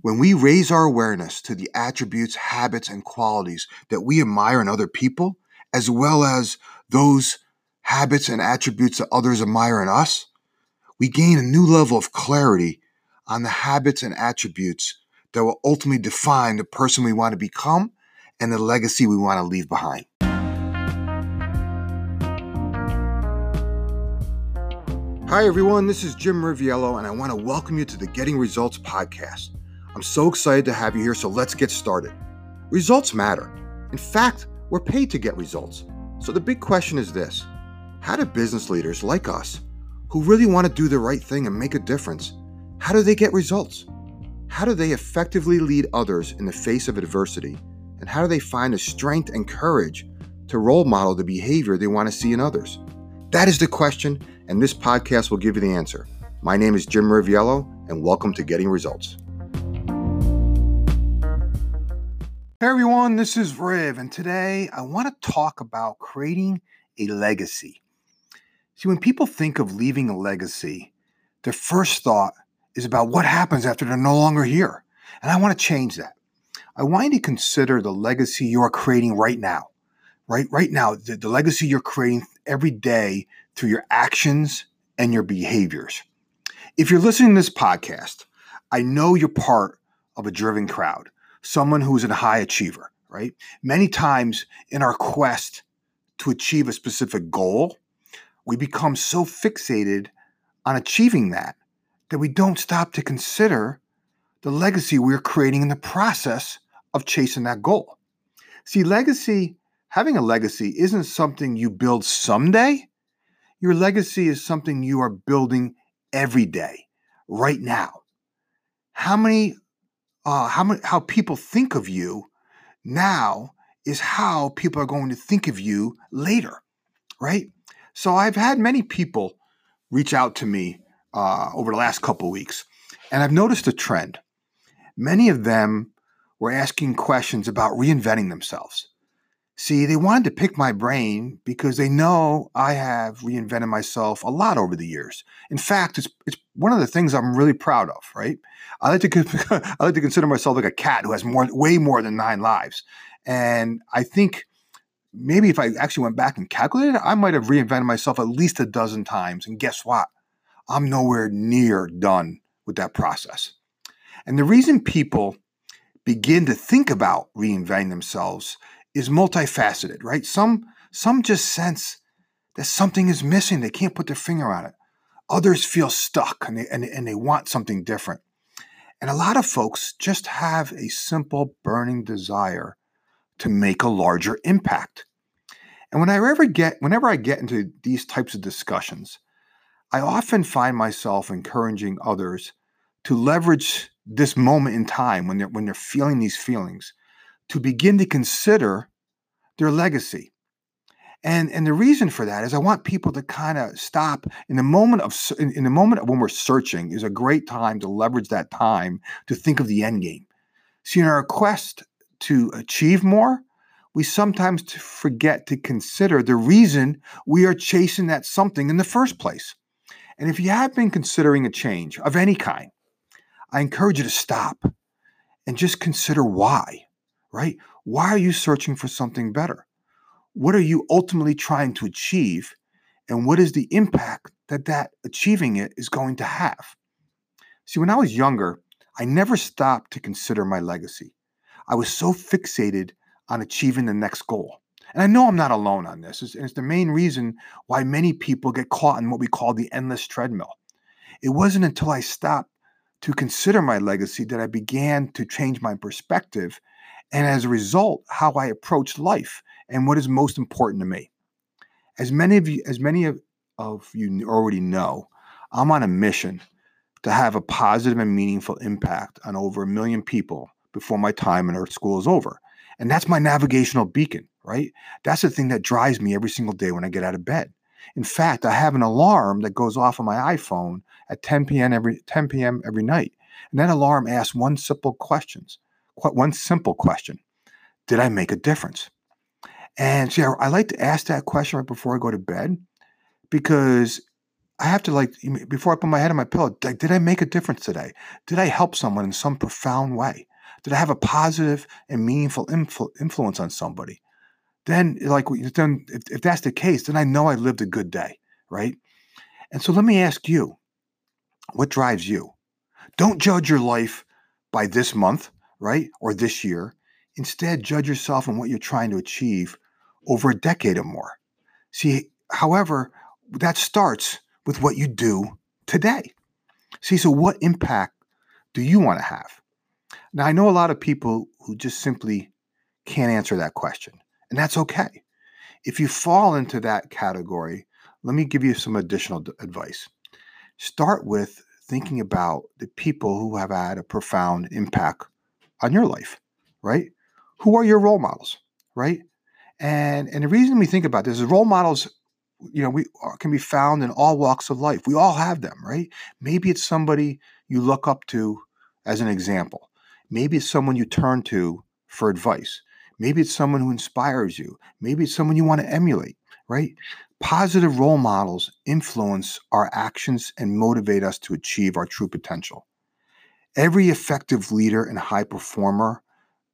When we raise our awareness to the attributes, habits, and qualities that we admire in other people, as well as those habits and attributes that others admire in us, we gain a new level of clarity on the habits and attributes that will ultimately define the person we want to become and the legacy we want to leave behind. Hi, everyone. This is Jim Riviello, and I want to welcome you to the Getting Results podcast. I'm so excited to have you here, so let's get started. Results matter. In fact, we're paid to get results. So the big question is this How do business leaders like us, who really want to do the right thing and make a difference, how do they get results? How do they effectively lead others in the face of adversity? And how do they find the strength and courage to role model the behavior they want to see in others? That is the question, and this podcast will give you the answer. My name is Jim Riviello, and welcome to Getting Results. Hey everyone, this is Riv, and today I want to talk about creating a legacy. See, when people think of leaving a legacy, their first thought is about what happens after they're no longer here. And I want to change that. I want you to consider the legacy you are creating right now right right now the, the legacy you're creating every day through your actions and your behaviors if you're listening to this podcast i know you're part of a driven crowd someone who's a high achiever right many times in our quest to achieve a specific goal we become so fixated on achieving that that we don't stop to consider the legacy we're creating in the process of chasing that goal see legacy having a legacy isn't something you build someday. Your legacy is something you are building every day, right now. How many, uh, how how people think of you now is how people are going to think of you later, right? So I've had many people reach out to me uh, over the last couple weeks, and I've noticed a trend. Many of them were asking questions about reinventing themselves. See, they wanted to pick my brain because they know I have reinvented myself a lot over the years. In fact, it's it's one of the things I'm really proud of. Right? I like to I like to consider myself like a cat who has more, way more than nine lives, and I think maybe if I actually went back and calculated, I might have reinvented myself at least a dozen times. And guess what? I'm nowhere near done with that process. And the reason people begin to think about reinventing themselves is multifaceted, right? Some some just sense that something is missing. They can't put their finger on it. Others feel stuck and they, and, and they want something different. And a lot of folks just have a simple burning desire to make a larger impact. And when I ever get whenever I get into these types of discussions, I often find myself encouraging others to leverage this moment in time when they're when they're feeling these feelings to begin to consider their legacy. And, and the reason for that is I want people to kind of stop in the moment of in, in the moment of when we're searching is a great time to leverage that time to think of the end game. See, in our quest to achieve more, we sometimes forget to consider the reason we are chasing that something in the first place. And if you have been considering a change of any kind, I encourage you to stop and just consider why right? Why are you searching for something better? What are you ultimately trying to achieve? And what is the impact that that achieving it is going to have? See, when I was younger, I never stopped to consider my legacy. I was so fixated on achieving the next goal. And I know I'm not alone on this. It's, it's the main reason why many people get caught in what we call the endless treadmill. It wasn't until I stopped to consider my legacy that I began to change my perspective and as a result, how I approach life and what is most important to me. As many of you, as many of, of you already know, I'm on a mission to have a positive and meaningful impact on over a million people before my time in Earth School is over. And that's my navigational beacon, right? That's the thing that drives me every single day when I get out of bed. In fact, I have an alarm that goes off on my iPhone at 10 p.m. every 10 p.m. every night. And that alarm asks one simple questions one simple question Did I make a difference? And see, I, I like to ask that question right before I go to bed because I have to like before I put my head on my pillow. Like, did I make a difference today? Did I help someone in some profound way? Did I have a positive and meaningful influ- influence on somebody? Then, like, then if, if that's the case, then I know I lived a good day, right? And so, let me ask you, what drives you? Don't judge your life by this month, right, or this year. Instead, judge yourself on what you're trying to achieve over a decade or more. See, however, that starts with what you do today. See, so what impact do you want to have? Now, I know a lot of people who just simply can't answer that question, and that's okay. If you fall into that category, let me give you some additional d- advice. Start with thinking about the people who have had a profound impact on your life, right? Who are your role models, right? And and the reason we think about this is role models you know, we uh, can be found in all walks of life. We all have them, right? Maybe it's somebody you look up to as an example. Maybe it's someone you turn to for advice. Maybe it's someone who inspires you. Maybe it's someone you want to emulate, right? Positive role models influence our actions and motivate us to achieve our true potential. Every effective leader and high performer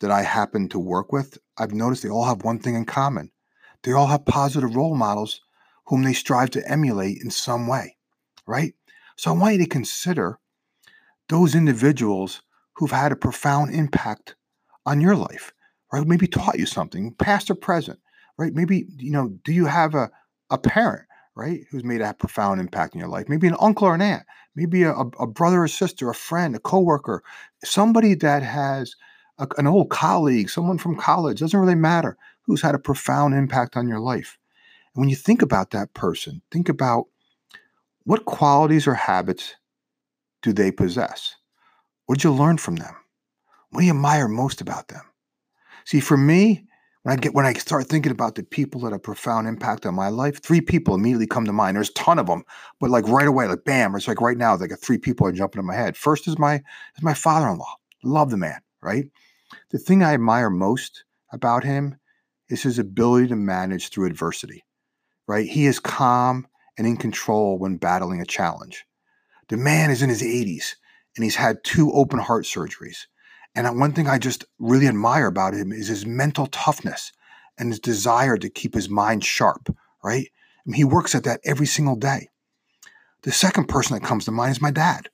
that I happen to work with, I've noticed they all have one thing in common. They all have positive role models whom they strive to emulate in some way, right? So I want you to consider those individuals who've had a profound impact on your life, right? Maybe taught you something, past or present, right? Maybe, you know, do you have a, a parent, right, who's made a profound impact in your life? Maybe an uncle or an aunt, maybe a, a brother or sister, a friend, a coworker, somebody that has a, an old colleague, someone from college, doesn't really matter, who's had a profound impact on your life. And when you think about that person, think about what qualities or habits do they possess? What did you learn from them? What do you admire most about them? See, for me, when I get when I start thinking about the people that have profound impact on my life, three people immediately come to mind. There's a ton of them, but like right away, like bam, it's like right now, like three people are jumping in my head. First is my is my father-in-law. Love the man, right? The thing I admire most about him is his ability to manage through adversity right? He is calm and in control when battling a challenge. The man is in his 80s and he's had two open heart surgeries. And one thing I just really admire about him is his mental toughness and his desire to keep his mind sharp, right? I mean, he works at that every single day. The second person that comes to mind is my dad.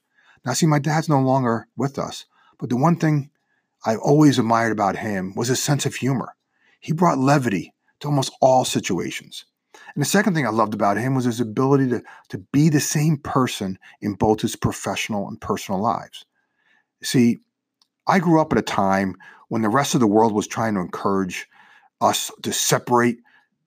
Now, see, my dad's no longer with us, but the one thing I always admired about him was his sense of humor. He brought levity to almost all situations. And the second thing I loved about him was his ability to, to be the same person in both his professional and personal lives. See, I grew up at a time when the rest of the world was trying to encourage us to separate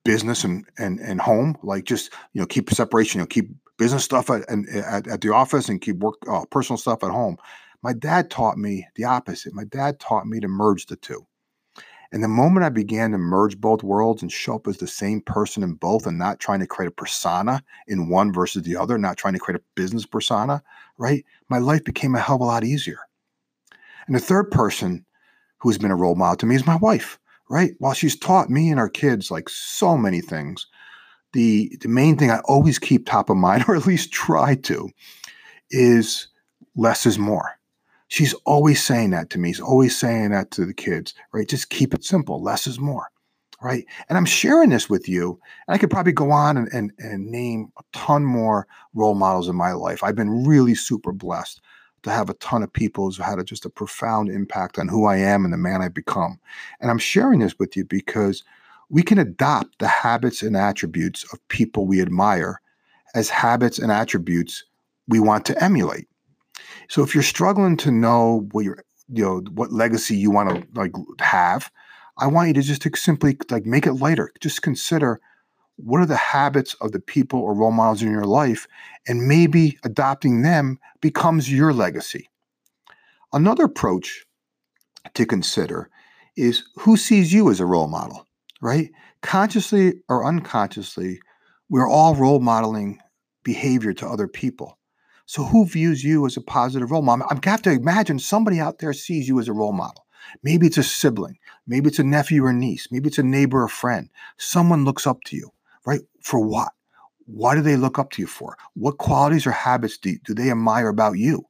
business and, and, and home, like just, you know, keep separation, you know, keep business stuff at, at, at the office and keep work, uh, personal stuff at home. My dad taught me the opposite. My dad taught me to merge the two. And the moment I began to merge both worlds and show up as the same person in both and not trying to create a persona in one versus the other, not trying to create a business persona, right? My life became a hell of a lot easier. And the third person who's been a role model to me is my wife, right? While she's taught me and our kids like so many things, the, the main thing I always keep top of mind, or at least try to, is less is more she's always saying that to me. She's always saying that to the kids, right? Just keep it simple. Less is more, right? And I'm sharing this with you. And I could probably go on and, and, and name a ton more role models in my life. I've been really super blessed to have a ton of people who had a, just a profound impact on who I am and the man I've become. And I'm sharing this with you because we can adopt the habits and attributes of people we admire as habits and attributes we want to emulate. So if you're struggling to know what your you know what legacy you want to like have, I want you to just to simply like make it lighter. Just consider what are the habits of the people or role models in your life, and maybe adopting them becomes your legacy. Another approach to consider is who sees you as a role model, right? Consciously or unconsciously, we're all role modeling behavior to other people. So who views you as a positive role model? I have to imagine somebody out there sees you as a role model. Maybe it's a sibling, maybe it's a nephew or niece, maybe it's a neighbor or friend. Someone looks up to you, right? For what? What do they look up to you for? What qualities or habits do, do they admire about you?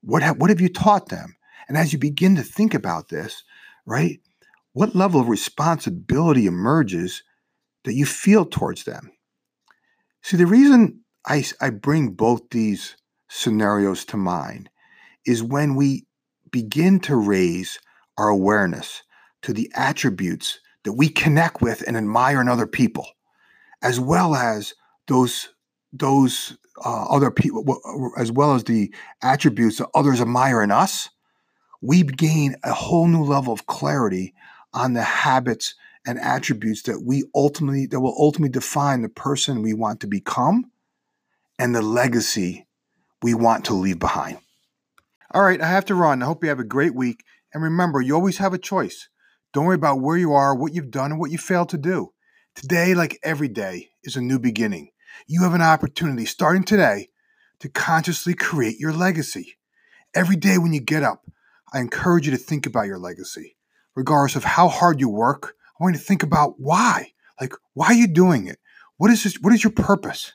What have, what have you taught them? And as you begin to think about this, right, what level of responsibility emerges that you feel towards them? See, the reason I, I bring both these scenarios to mind is when we begin to raise our awareness to the attributes that we connect with and admire in other people, as well as those those uh, other people, as well as the attributes that others admire in us, we gain a whole new level of clarity on the habits and attributes that we ultimately that will ultimately define the person we want to become and the legacy we want to leave behind. All right, I have to run. I hope you have a great week. And remember, you always have a choice. Don't worry about where you are, what you've done, and what you failed to do. Today, like every day, is a new beginning. You have an opportunity starting today to consciously create your legacy. Every day when you get up, I encourage you to think about your legacy. Regardless of how hard you work, I want you to think about why. Like, why are you doing it? What is this? What is your purpose?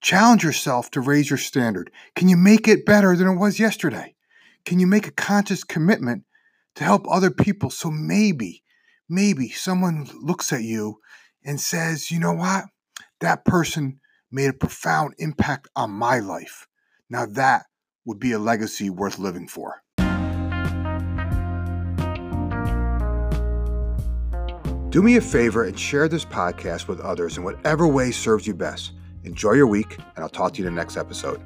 Challenge yourself to raise your standard. Can you make it better than it was yesterday? Can you make a conscious commitment to help other people so maybe, maybe someone looks at you and says, you know what? That person made a profound impact on my life. Now that would be a legacy worth living for. Do me a favor and share this podcast with others in whatever way serves you best. Enjoy your week, and I'll talk to you in the next episode.